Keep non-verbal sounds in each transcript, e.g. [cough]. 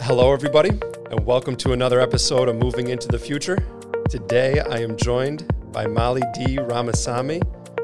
Hello, everybody, and welcome to another episode of Moving into the Future. Today, I am joined by Molly D. Ramasamy,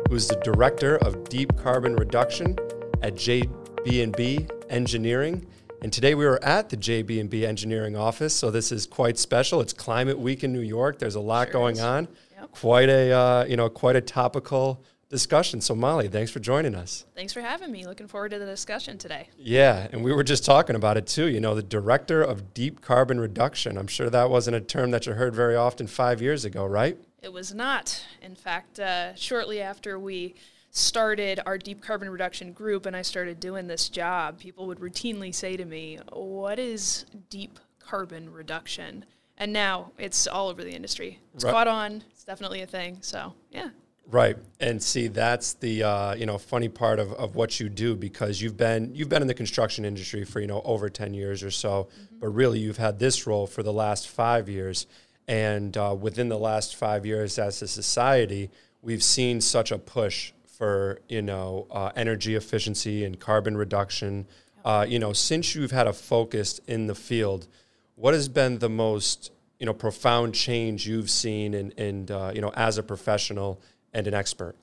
who's the Director of Deep Carbon Reduction at JB&B Engineering. And today we are at the JB&B Engineering office, so this is quite special. It's Climate Week in New York. There's a lot Sure going is. on. Yep. Quite a uh, you know quite a topical discussion. So Molly, thanks for joining us. Thanks for having me. Looking forward to the discussion today. Yeah, and we were just talking about it too. You know, the director of deep carbon reduction. I'm sure that wasn't a term that you heard very often five years ago, right? It was not. In fact, uh, shortly after we started our deep carbon reduction group and I started doing this job, people would routinely say to me, What is deep carbon reduction? And now it's all over the industry. It's Right. caught on. It's definitely a thing. So, yeah. Right. And see, that's the uh, you know funny part of, of what you do because you've been you've been in the construction industry for you know over ten years or so, but really you've had this role for the last five years, and uh, within the last five years as a society, we've seen such a push for you know uh, energy efficiency and carbon reduction. Uh, you know, since you've had a focus in the field, what has been the most you know profound change you've seen and and uh, you know as a professional and an expert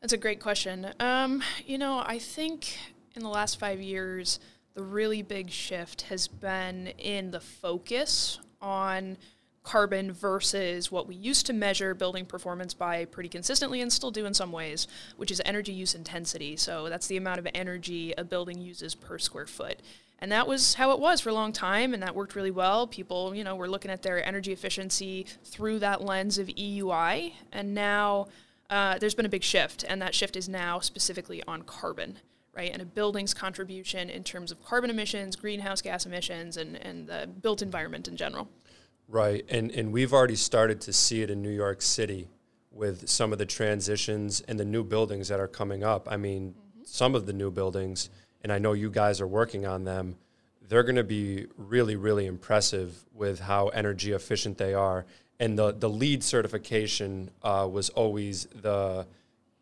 That's a great question. Um, you know, I think in the last five years, the really big shift has been in the focus on carbon versus what we used to measure building performance by pretty consistently and still do in some ways, which is energy use intensity. So that's the amount of energy a building uses per square foot. And that was how it was for a long time, and that worked really well. People, you know, were looking at their energy efficiency through that lens of EUI, and now uh, there's been a big shift, and that shift is now specifically on carbon, right? And a building's contribution in terms of carbon emissions, greenhouse gas emissions, and, and the built environment in general. right and and we've already started to see it in New York City with some of the transitions and the new buildings that are coming up I mean some of the new buildings and I know you guys are working on them they're going to be really really impressive with how energy efficient they are and the the LEED certification uh, was always the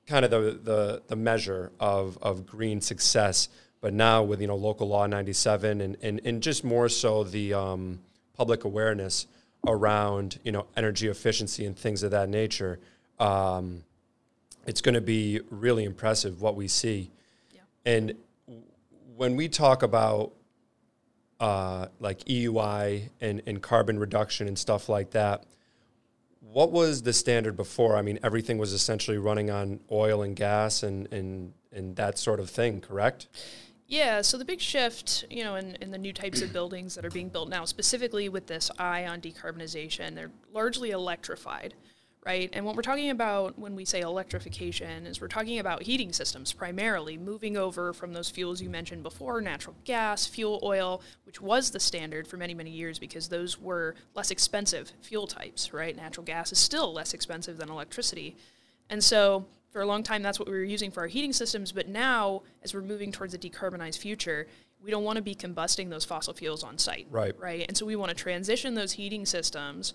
kind of the, the, the measure of, of green success. But now with, you know, local law 97 and, and, and just more so the um, public awareness around, you know, energy efficiency and things of that nature, um, it's going to be really impressive what we see. Yeah. And when we talk about uh, like EUI and, and carbon reduction and stuff like that, what was the standard before? I mean, everything was essentially running on oil and gas and, and, and that sort of thing, correct? Yeah, so the big shift, you know, in, in the new types of buildings that are being built now, specifically with this eye on decarbonization, they're largely electrified, right? And what we're talking about when we say electrification is we're talking about heating systems primarily, moving over from those fuels you mentioned before, natural gas, fuel oil, which was the standard for many, many years because those were less expensive fuel types, right? Natural gas is still less expensive than electricity. And so for a long time, that's what we were using for our heating systems. But now, as we're moving towards a decarbonized future, we don't want to be combusting those fossil fuels on site. Right. Right. And so we want to transition those heating systems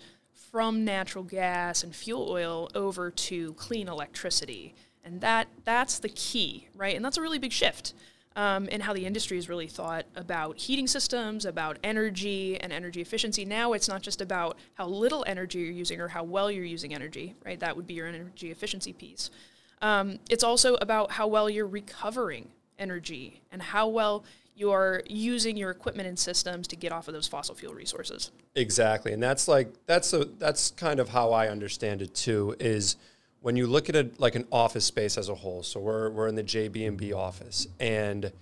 from natural gas and fuel oil over to clean electricity. And that that's the key, right? And that's a really big shift um, in how the industry has really thought about heating systems, about energy and energy efficiency. Now it's not just about how little energy you're using or how well you're using energy, right? That would be your energy efficiency piece. Um, it's also about how well you're recovering energy and how well you're using your equipment and systems to get off of those fossil fuel resources. Exactly, and that's like that's a that's kind of how I understand it too. Is when you look at it like an office space as a whole. So we're we're in the JB&B office, and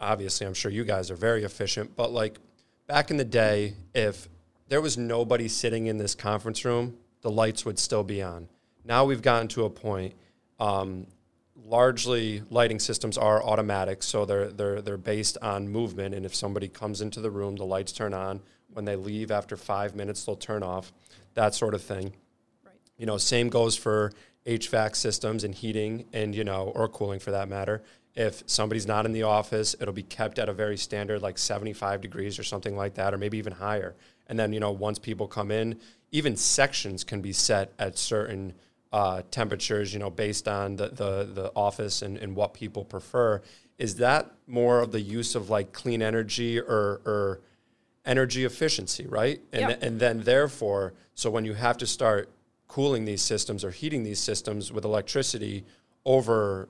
obviously, I'm sure you guys are very efficient. But like back in the day, if there was nobody sitting in this conference room, the lights would still be on. Now we've gotten to a point. Um, largely lighting systems are automatic, so they're they're they're based on movement. And if somebody comes into the room, the lights turn on. When they leave after five minutes, they'll turn off. That sort of thing. Right. You know, same goes for HVAC systems and heating, and you know, or cooling for that matter. If somebody's not in the office, it'll be kept at a very standard, like 75 degrees or something like that, or maybe even higher. And then, you know, once people come in, even sections can be set at certain uh, temperatures, you know, based on the, the, the office and, and what people prefer. Is that more of the use of like clean energy or, or energy efficiency, right? And Yep. and then therefore, so when you have to start cooling these systems or heating these systems with electricity over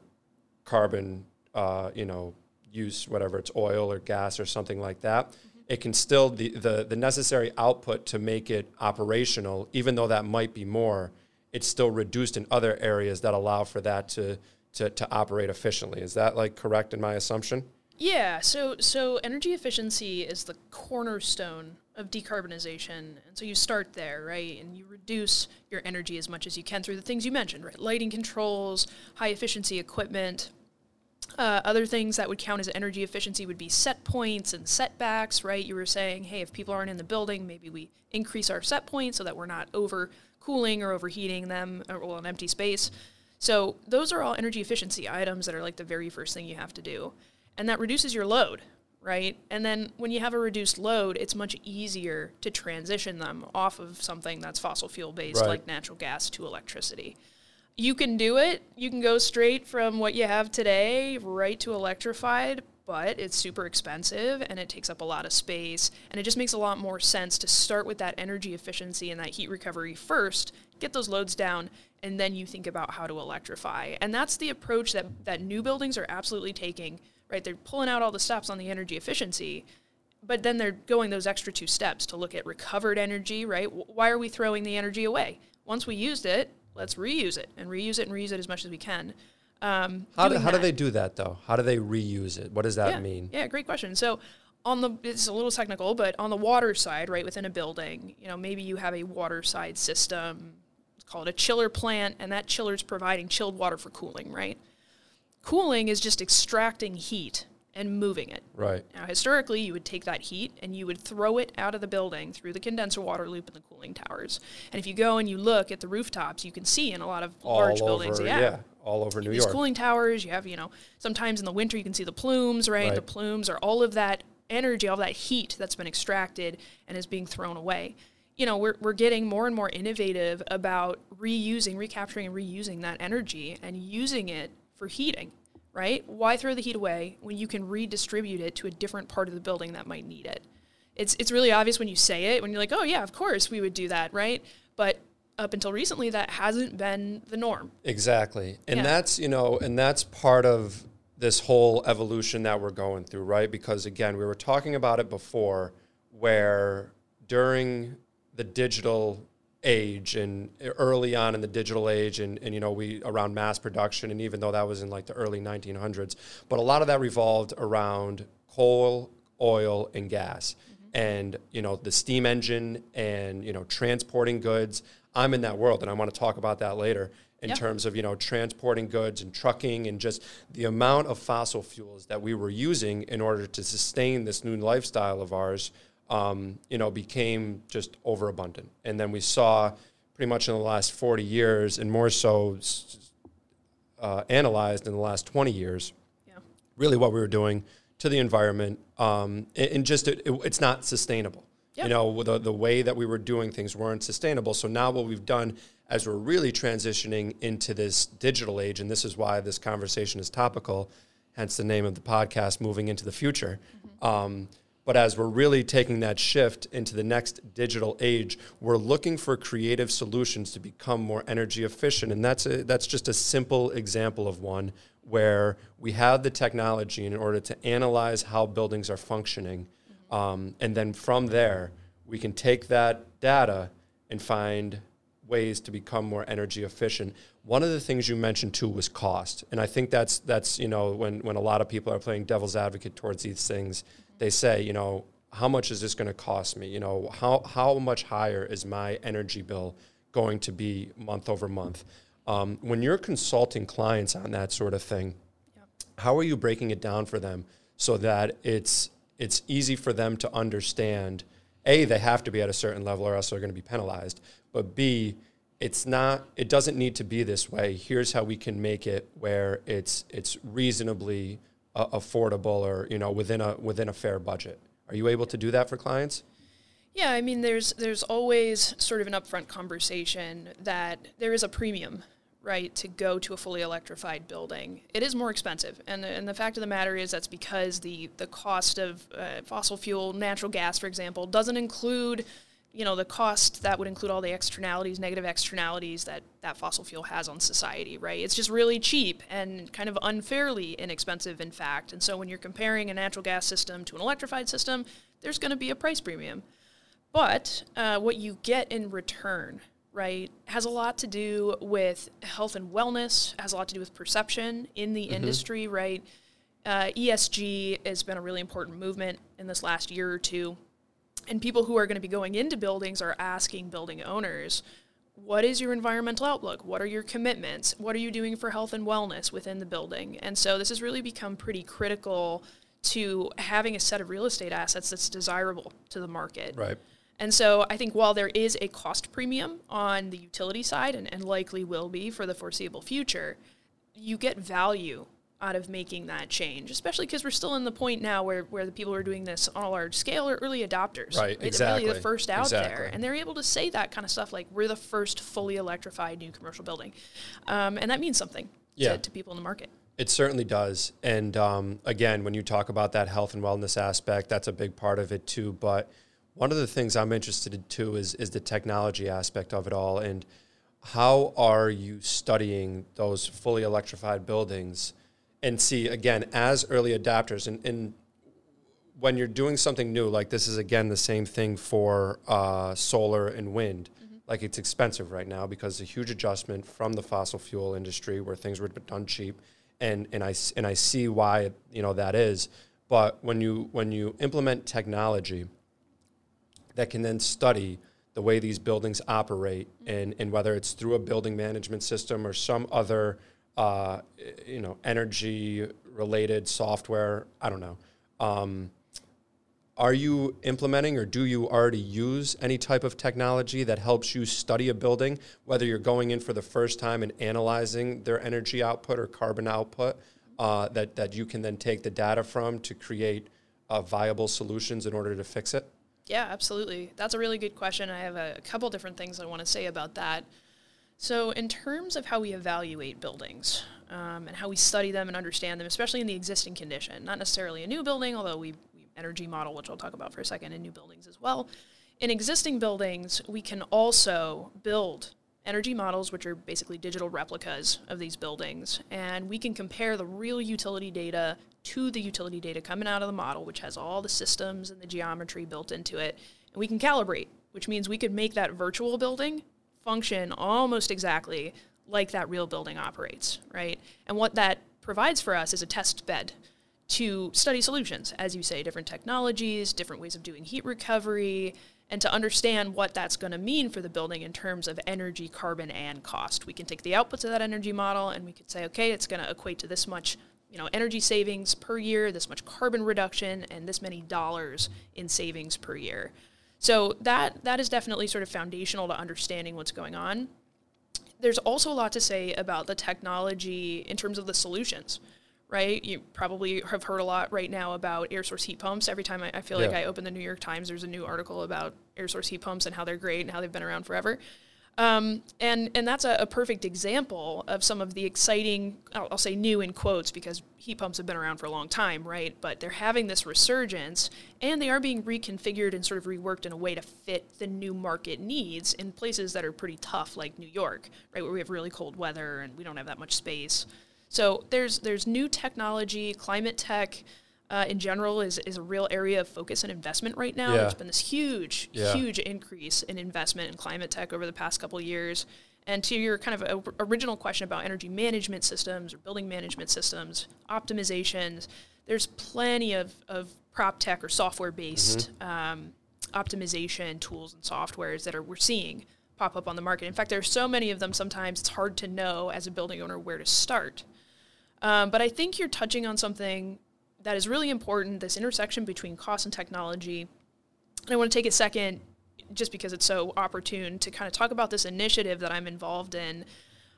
carbon, uh, you know, use whatever it's oil or gas or something like that, it can still the, the the necessary output to make it operational, even though that might be more, it's still reduced in other areas that allow for that to to, to operate efficiently. Is that like correct in my assumption? Yeah, so so energy efficiency is the cornerstone of decarbonization. And so you start there, right? And you reduce your energy as much as you can through the things you mentioned, right? Lighting controls, high efficiency equipment. Uh, other things that would count as energy efficiency would be set points and setbacks, right? You were saying, hey, if people aren't in the building, maybe we increase our set points so that we're not over cooling or overheating them or well, an empty space. So those are all energy efficiency items that are like the very first thing you have to do. And that reduces your load, right? And then when you have a reduced load, it's much easier to transition them off of something that's fossil fuel based Right. like natural gas to electricity. You can do it. You can go straight from what you have today right to electrified, but it's super expensive and it takes up a lot of space. And it just makes a lot more sense to start with that energy efficiency and that heat recovery first, get those loads down, and then you think about how to electrify. And that's the approach that, that new buildings are absolutely taking, right? They're pulling out all the stops on the energy efficiency, but then they're going those extra two steps to look at recovered energy, right? Why are we throwing the energy away? Once we used it, let's reuse it and reuse it and reuse it as much as we can. Um, How do, how do they do that though? How do they reuse it? What does that yeah. mean? Yeah, great question. So on the it's a little technical, but on the water side, right within a building, you know, maybe you have a water side system, It's called a chiller plant, and that chiller is providing chilled water for cooling, right? Cooling is just extracting heat and moving it. Right. Now, historically, you would take that heat and you would throw it out of the building through the condenser water loop in the cooling towers. And if you go and you look at the rooftops, you can see in a lot of All large over, buildings, yeah. All over New York. cooling towers. You have, you know, sometimes in the winter you can see the plumes, right? Right. The plumes are all of that energy, all that heat that's been extracted and is being thrown away. You know, we're, we're getting more and more innovative about reusing, recapturing, and reusing that energy and using it for heating, right? Why throw the heat away when you can redistribute it to a different part of the building that might need it? It's, it's really obvious when you say it, when you're like, oh, yeah, of course we would do that, right? But up until recently, that hasn't been the norm. Exactly. And Yeah. that's, you know, and that's part of this whole evolution that we're going through, right? Because again, we were talking about it before where during the digital age and early on in the digital age and, and you know we around mass production and even though that was in like the early 1900s but a lot of that revolved around coal oil and gas mm-hmm. and you know the steam engine and you know transporting goods i'm in that world and i want to talk about that later in Yeah. terms of you know transporting goods and trucking and just the amount of fossil fuels that we were using in order to sustain this new lifestyle of ours um, you know became just overabundant and then we saw pretty much in the last 40 years and more so uh, analyzed in the last 20 years Yeah. really what we were doing to the environment um, and, and just it, it- it's not sustainable Yeah. you know the, the way that we were doing things weren't sustainable so now what we've done as we're really transitioning into this digital age and this is why this conversation is topical hence the name of the podcast moving into the future um, but as we're really taking that shift into the next digital age, we're looking for creative solutions to become more energy efficient. And that's, a, that's just a simple example of one where we have the technology in order to analyze how buildings are functioning. Um, and then from there, we can take that data and find ways to become more energy efficient. One of the things you mentioned too was cost, and I think that's that's you know when when a lot of people are playing devil's advocate towards these things, they say you know how much is this going to cost me? You know how how much higher is my energy bill going to be month over month? Um, when you're consulting clients on that sort of thing, how are you breaking it down for them so that it's it's easy for them to understand a they have to be at a certain level or else they're going to be penalized but b it's not it doesn't need to be this way. Here's how we can make it where it's it's reasonably uh, affordable or you know within a within a fair budget. Are you able to do that for clients? Yeah, I mean, there's there's always sort of an upfront conversation that there is a premium, right, to go to a fully electrified building, it is more expensive. And, and the fact of the matter is that's because the, the cost of uh, fossil fuel, natural gas, for example, doesn't include you know the cost that would include all the externalities negative externalities that that fossil fuel has on society right? It's just really cheap and kind of unfairly inexpensive in fact. And so when you're comparing a natural gas system to an electrified system there's going to be a price premium. But uh, what you get in return right has a lot to do with health and wellness has a lot to do with perception in the mm-hmm. industry right uh, esg has been a really important movement in this last year or two and people who are going to be going into buildings are asking building owners, what is your environmental outlook? What are your commitments? What are you doing for health and wellness within the building? And so this has really become pretty critical to having a set of real estate assets that's desirable to the market. Right. And so I think while there is a cost premium on the utility side and, and likely will be for the foreseeable future, you get value out of making that change, especially because we're still in the point now where, where the people who are doing this on a large scale are early adopters. Right, right? exactly. Really the first out exactly. there. And they're able to say that kind of stuff like, we're the first fully electrified new commercial building. Um, and that means something yeah. to, to, people in the market. It certainly does. And um, again, when you talk about that health and wellness aspect, that's a big part of it too. But one of the things I'm interested in too is, is the technology aspect of it all. And how are you studying those fully electrified buildings? and see again as early adapters and, and when you're doing something new like this is again the same thing for uh, solar and wind mm-hmm. like it's expensive right now because it's a huge adjustment from the fossil fuel industry where things were done cheap and, and I and I see why you know that is but when you when you implement technology that can then study the way these buildings operate and, and whether it's through a building management system or some other uh, you know, energy related software. I don't know. Um, are you implementing or do you already use any type of technology that helps you study a building, whether you're going in for the first time and analyzing their energy output or carbon output, uh, that, that you can then take the data from to create uh, viable solutions in order to fix it? Yeah, absolutely. That's a really good question. I have a, couple different things I want to say about that. So, in terms of how we evaluate buildings um, and how we study them and understand them, especially in the existing condition, not necessarily a new building, although we, we energy model, which I'll talk about for a second, in new buildings as well. In existing buildings, we can also build energy models, which are basically digital replicas of these buildings, and we can compare the real utility data to the utility data coming out of the model, which has all the systems and the geometry built into it, and we can calibrate, which means we could make that virtual building function almost exactly like that real building operates, right? And what that provides for us is a test bed to study solutions, as you say, different technologies, different ways of doing heat recovery, and to understand what that's going to mean for the building in terms of energy, carbon, and cost. We can take the outputs of that energy model and we could say, okay, it's going to equate to this much you know, energy savings per year, this much carbon reduction, and this many dollars in savings per year. So that that is definitely sort of foundational to understanding what's going on. There's also a lot to say about the technology in terms of the solutions, right? You probably have heard a lot right now about air source heat pumps. Every time I, I feel yeah. like I open the New York Times, there's a new article about air source heat pumps and how they're great and how they've been around forever. Um, and and that's a, a, perfect example of some of the exciting, I'll, I'll, say new in quotes because heat pumps have been around for a long time, right? But they're having this resurgence, and they are being reconfigured and sort of reworked in a way to fit the new market needs in places that are pretty tough, like New York, right, where we have really cold weather and we don't have that much space. So there's there's new technology, climate tech uh, in general is, is a real area of focus and investment right now. Yeah. There's been this huge, yeah. huge increase in investment in climate tech over the past couple of years. And to your kind of original question about energy management systems or building management systems, optimizations, there's plenty of, of prop tech or software based mm-hmm. um, optimization tools and softwares that are we're seeing pop up on the market. In fact, there are so many of them sometimes it's hard to know as a building owner where to start. Um, but I think you're touching on something that is really important this intersection between cost and technology. And I want to take a second, just because it's so opportune, to kind of talk about this initiative that I'm involved in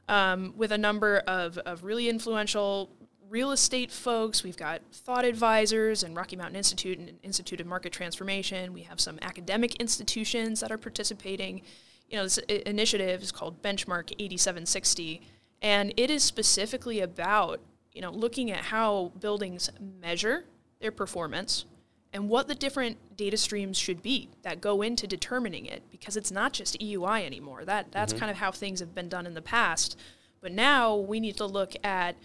um, with a number of, of really influential real estate folks. We've got thought advisors and Rocky Mountain Institute and Institute of Market Transformation. We have some academic institutions that are participating. You know, this initiative is called Benchmark 8760 And it is specifically about, you know, looking at how buildings measure their performance and what the different data streams should be that go into determining it because it's not just EUI anymore. That that's mm-hmm. kind of how things have been done in the past. But now we need to look at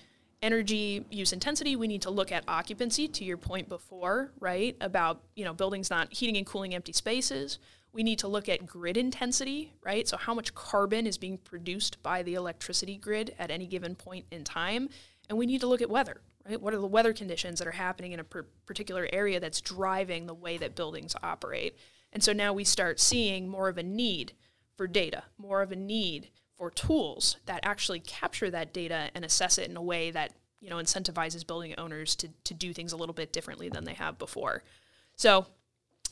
energy use intensity we need to look at occupancy to your point before right about you know buildings not heating and cooling empty spaces we need to look at grid intensity right so how much carbon is being produced by the electricity grid at any given point in time and we need to look at weather right? What are the weather conditions that are happening in a per- particular area that's driving the way that buildings operate? And so now we start seeing more of a need for data more of a need for tools that actually capture that data and assess it in a way that you know incentivizes building owners to, to do things a little bit differently than they have before. So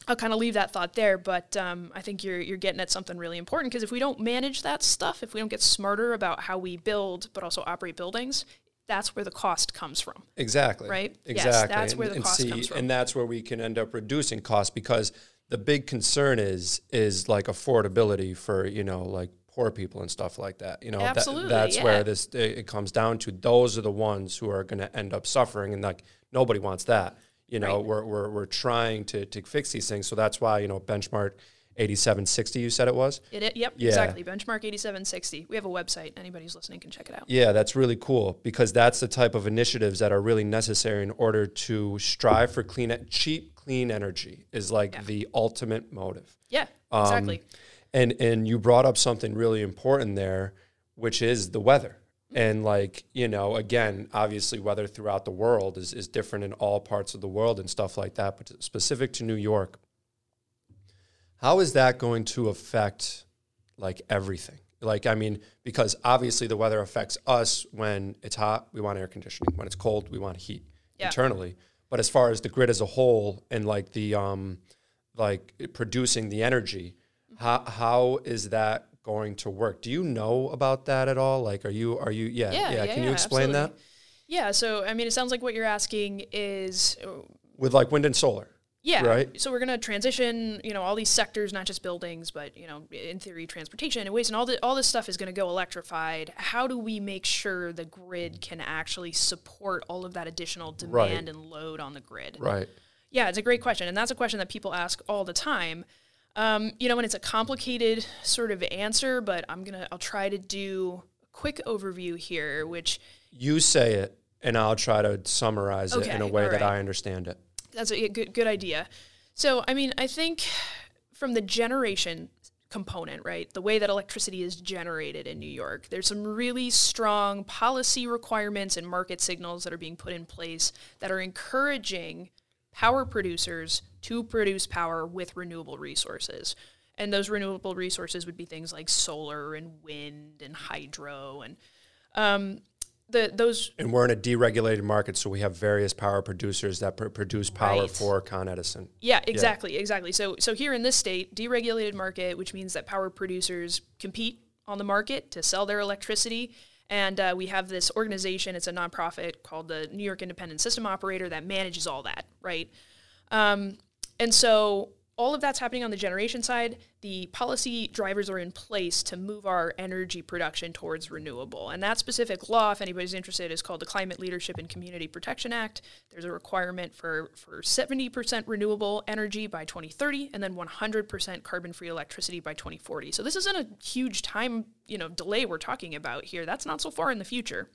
I'll kind of leave that thought there, but um, I think you're you're getting at something really important because if we don't manage that stuff, if we don't get smarter about how we build but also operate buildings, that's where the cost comes from. Exactly. Right. Exactly. Yes, that's where the and cost see, comes from. And that's where we can end up reducing costs because the big concern is is like affordability for you know like poor people and stuff like that. You know, Absolutely, that, that's yeah. where this it comes down to. Those are the ones who are going to end up suffering, and like nobody wants that. You know, Right. we're, we're we're trying to to fix these things, so that's why you know benchmark eighty seven sixty. You said it was. It, it, yep, Yeah. exactly. Benchmark 8760. We have a website. Anybody who's listening can check it out. Yeah, that's really cool because that's the type of initiatives that are really necessary in order to strive for clean, cheap, clean energy. Is like Yeah. the ultimate motive. Yeah, Um, exactly. And and you brought up something really important there, which is the weather. And like, you know, again, obviously weather throughout the world is, is different in all parts of the world and stuff like that, but specific to New York, how is that going to affect like everything? Like, I mean, because obviously the weather affects us when it's hot, we want air conditioning. When it's cold, we want heat Yeah. internally. But as far as the grid as a whole and like the um like producing the energy, how how is that going to work? Do you know about that at all? Like are you are you yeah, Yeah, yeah, can you yeah, explain that? Yeah, so I mean, it sounds like what you're asking is With like wind and solar. Yeah. Right. So we're going to transition, you know, all these sectors, not just buildings, but you know, in theory, transportation and waste, and all the, all this stuff is going to go electrified. How do we make sure the grid can actually support all of that additional demand Right. and load on the grid? Right. Yeah, it's a great question, and that's a question that people ask all the time. Um, you know, and it's a complicated sort of answer, but I'm gonna I'll try to do a quick overview here, which You say it and I'll try to summarize it in a way all that. I understand it. That's a good good idea. So, I mean, I think from the generation component, right? The way that electricity is generated in New York, there's some really strong policy requirements and market signals that are being put in place that are encouraging power producers to produce power with renewable resources. And those renewable resources would be things like solar and wind and hydro and um, the those And we're in a deregulated market, so we have various power producers that pr- produce power Right. for Con Edison. Yeah, exactly, exactly. So so here in this state, deregulated market, which means that power producers compete on the market to sell their electricity. And uh, we have this organization, it's a nonprofit called the New York Independent System Operator that manages all that, right? Um, and so all of that's happening on the generation side. The policy drivers are in place to move our energy production towards renewable. And that specific law, if anybody's interested, is called the Climate Leadership and Community Protection Act. There's a requirement for, for 70% renewable energy by 2030 and then 100% carbon-free electricity by 2040. So this isn't a huge time, you know, delay we're talking about here. That's not so far in the future.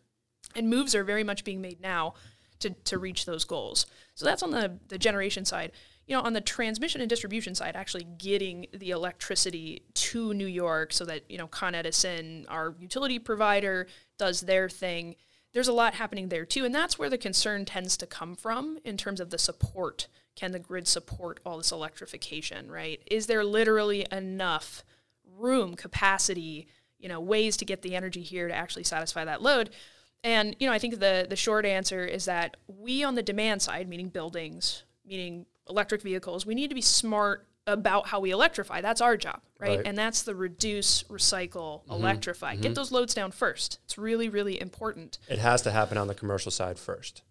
And moves are very much being made now to, to reach those goals. So that's on the, the generation side. You know, on the transmission and distribution side, actually getting the electricity to New York so that, you know, Con Edison, our utility provider, does their thing. There's a lot happening there too. And that's where the concern tends to come from in terms of the support. Can the grid support all this electrification, right? Is there literally enough room, capacity, you know, ways to get the energy here to actually satisfy that load? And you know, I think the the short answer is that we on the demand side, meaning buildings, meaning electric vehicles, we need to be smart about how we electrify. That's our job, right? Right. And that's the reduce, recycle, electrify. Get those loads down first. It's really, really important. It has to happen on the commercial side first.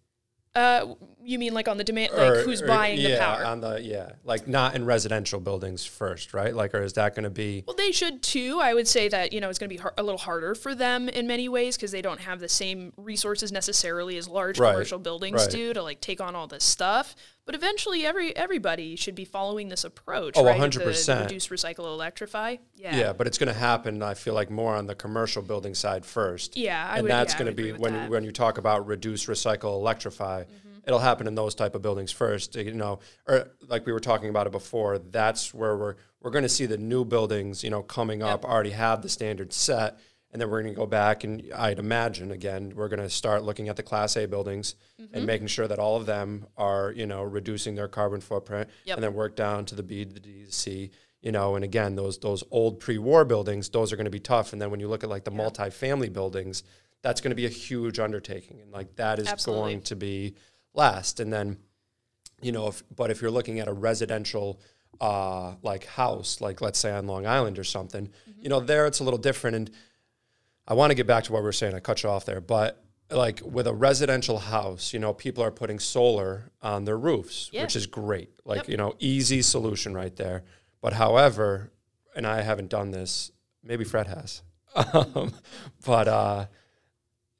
Uh, you mean like on the demand, like Or- who's or- buying yeah, the power? on the yeah, like not in residential buildings first, right? Like, or is that going to be? Well, they should too. I would say that you know it's going to be har- a little harder for them in many ways because they don't have the same resources necessarily as large Right, commercial buildings right. do to like take on all this stuff. But eventually, every everybody should be following this approach. Oh, right? 100%. Reduce, recycle, electrify. Yeah. Yeah, but it's going to happen. I feel like more on the commercial building side first. Yeah, I and would- that's yeah, going to be when that. Mm-hmm. when you talk about reduce, recycle, electrify. It'll happen in those type of buildings first. You know, or like we were talking about it before. That's where we're we're going to see the new buildings. You know, coming up already have the standards set, and then we're going to go back and I'd imagine again we're going to start looking at the Class A buildings Mm-hmm. and making sure that all of them are you know reducing their carbon footprint, Yep. and then work down to the B, the D, the C. You know, and again, those those old pre-war buildings, those are going to be tough. And then when you look at like the multifamily buildings, that's going to be a huge undertaking, and like that is Absolutely. going to be last. And then, you know, if but if you're looking at a residential uh, like house, like let's say on Long Island or something, you know, there it's a little different. And I want to get back to what we were saying. I cut you off there, but like with a residential house, you know, people are putting solar on their roofs, Yeah. which is great. Like, Yep. you know, easy solution right there. But however, and I haven't done this, maybe Fred has. [laughs] um, but uh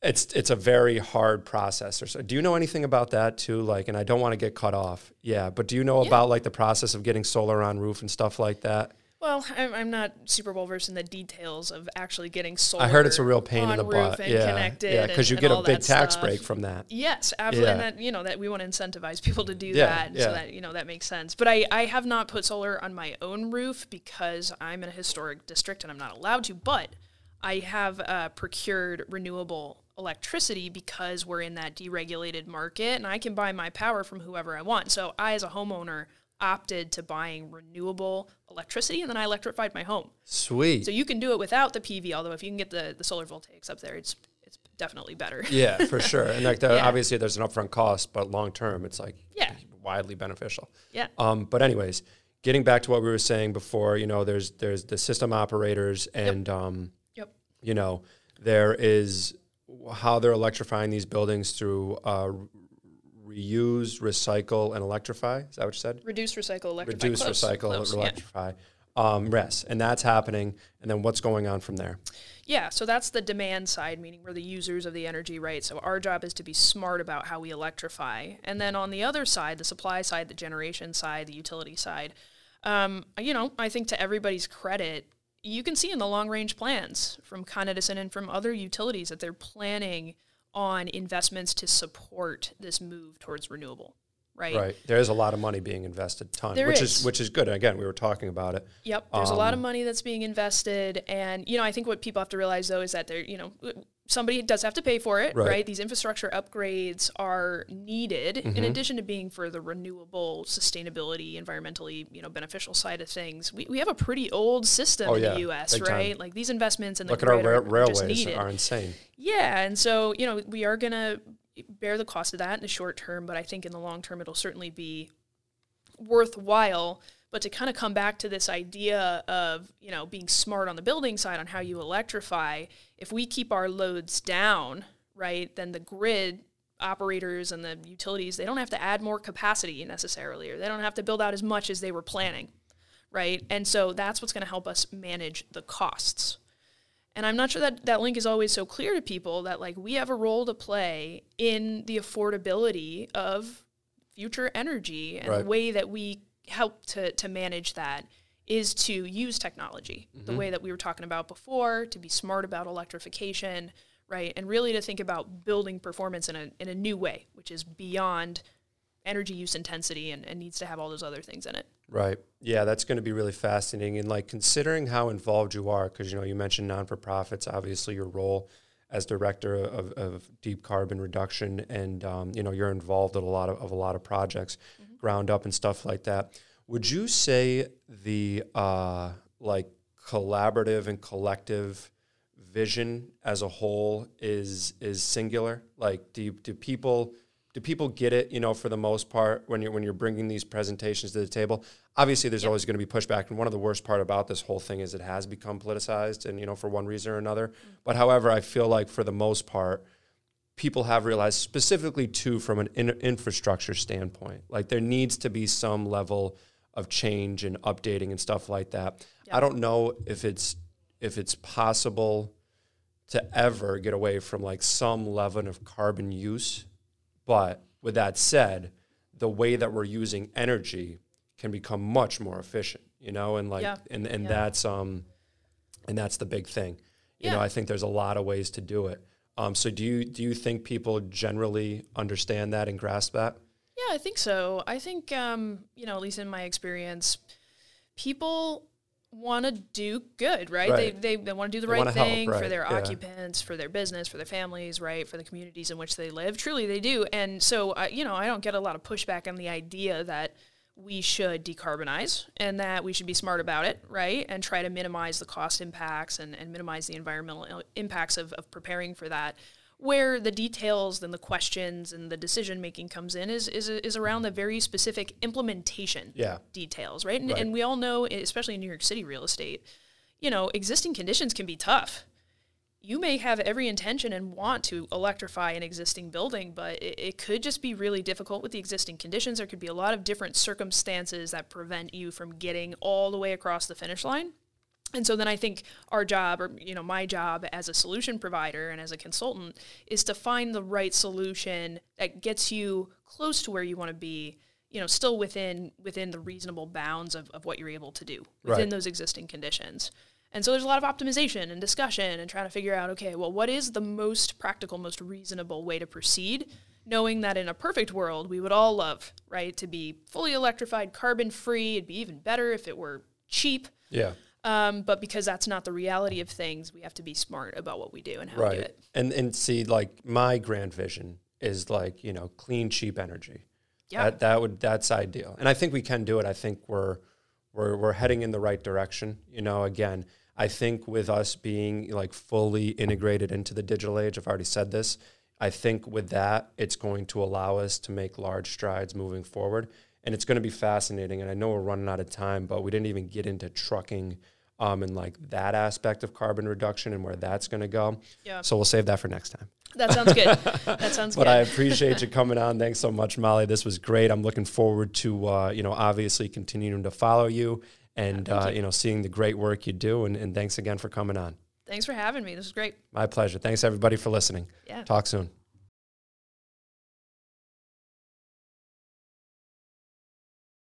it's it's a very hard process. Or so. Do you know anything about that too? Like, and I don't want to get cut off. Yeah, but do you know about like the process of getting solar on roof and stuff like that? Well, I'm, I'm not super well versed in the details of actually getting solar. I heard it's a real pain in the butt. yeah, connected. yeah, because you and get a big tax stuff. break from that. Yes, absolutely. Yeah. And that you know that we want to incentivize people to do Yeah, that, yeah. so that you know that makes sense. But I I have not put solar on my own roof because I'm in a historic district and I'm not allowed to. But I have uh, procured renewable electricity because we're in that deregulated market, and I can buy my power from whoever I want. So I, as a homeowner, opted to buying renewable electricity, and then I electrified my home. Sweet. So you can do it without the PV. Although if you can get the the solar voltaics up there, it's it's definitely better. [laughs] yeah, for sure. And like, the, [laughs] Yeah. obviously, there's an upfront cost, but long term, it's like Yeah. widely beneficial. Yeah. Um, but anyways, getting back to what we were saying before, you know, there's there's the system operators, and um, Yep. you know, there is how they're electrifying these buildings through uh, reuse, recycle, and electrify. Is that what you said? Reduce, recycle, electrify. Reduce, Close, recycle, close, yeah. electrify. Um, rest, and that's happening. And then what's going on from there? Yeah, so that's the demand side, meaning we're the users of the energy, right? So our job is to be smart about how we electrify. And then on the other side, the supply side, the generation side, the utility side, um, you know, I think to everybody's credit, you can see in the long range plans from Con Edison and from other utilities that they're planning on investments to support this move towards renewable, right? Right. There's a lot of money being invested, ton, There which is. is which is good. And again, we were talking about it. Yep, there's a lot of Um, money that's being invested, and you know, I think what people have to realize though is that there, you know, somebody does have to pay for it, Right. right? These infrastructure upgrades are needed Mm-hmm. in addition to being for the renewable, sustainability, environmentally, you know, beneficial side of things. We, we have a pretty old system Oh, in yeah, the U.S., big time. right? Like these investments in the Look at our ra- are, are just railways are insane. Yeah, and so you know we are gonna bear the cost of that in the short term, but I think in the long term it'll certainly be worthwhile. But to kind of come back to this idea of you know being smart on the building side on how you electrify, if we keep our loads down, right, then the grid operators and the utilities they don't have to add more capacity necessarily, or they don't have to build out as much as they were planning, right? And so that's what's going to help us manage the costs. And I'm not sure that that link is always so clear to people that like we have a role to play in the affordability of future energy and Right. the way that we help to, to manage that is to use technology the mm-hmm. way that we were talking about before to be smart about electrification right and really to think about building performance in a, in a new way which is beyond energy use intensity and, and needs to have all those other things in it Right. Yeah, that's going to be really fascinating. And like considering how involved you are, because you know you mentioned non for profits, obviously your role as director of, of deep carbon reduction, and um, you know you're involved in a lot of, of a lot of projects, ground up and stuff like that. Would you say the uh, like collaborative and collective vision as a whole is is singular? Like, do you, do people do people get it? You know, for the most part, when you're when you're bringing these presentations to the table, obviously there's always going to be pushback. And one of the worst part about this whole thing is it has become politicized, and you know, for one reason or another. Mm. But however, I feel like for the most part, people have realized specifically too from an in- infrastructure standpoint like there needs to be some level of change and updating and stuff like that Yeah. i don't know if it's if it's possible to ever get away from like some level of carbon use but with that said the way that we're using energy can become much more efficient you know and like Yeah. and and Yeah. that's um and that's the big thing you know i think there's a lot of ways to do it um, so do you do you think people generally understand that and grasp that Yeah, I think so. I think, um, you know, at least in my experience, people want to do good, right? Right. They, they, they want to do the They right wanna help, thing for their yeah. occupants, for their business, for their families, right? For the communities in which they live. Truly, they do. And so, uh, you know, I don't get a lot of pushback on the idea that we should decarbonize and that we should be smart about it, right? And try to minimize the cost impacts and, and minimize the environmental impacts of, of preparing for that. Where the details and the questions and the decision making comes in is, is, is around the very specific implementation Yeah. details, right? And, Right. and we all know, especially in New York City real estate, you know, existing conditions can be tough. You may have every intention and want to electrify an existing building, but it, it could just be really difficult with the existing conditions. There could be a lot of different circumstances that prevent you from getting all the way across the finish line. And so then I think our job, or you know, my job as a solution provider and as a consultant, is to find the right solution that gets you close to where you want to be. You know, still within within the reasonable bounds of, of what you're able to do within Right. those existing conditions. And so there's a lot of optimization and discussion and trying to figure out, okay, well, what is the most practical, most reasonable way to proceed? Knowing that in a perfect world, we would all love, right, to be fully electrified, carbon free. It'd be even better if it were cheap. yeah Um, but because that's not the reality of things, we have to be smart about what we do and how we do right. it. and and see like my grand vision is like you know clean cheap energy. Yeah. that that would that's ideal. And i think we can do it. I think we're we're we're heading in the right direction. You know again i think with us being like fully integrated into the digital age i've already said this i think with that it's going to allow us to make large strides moving forward and it's going to be fascinating and i know we're running out of time but we didn't even get into trucking um, and like that aspect of carbon reduction and where that's going to go Yeah. so we'll save that for next time That sounds good. that sounds [laughs] but good. But I appreciate you coming on. Thanks so much, Molly. This was great. I'm looking forward to uh, you know obviously continuing to follow you and Yeah, uh, you. you know seeing the great work you do. And, and thanks again for coming on. Thanks for having me. This was great. My pleasure. Thanks everybody for listening. Yeah. Talk soon.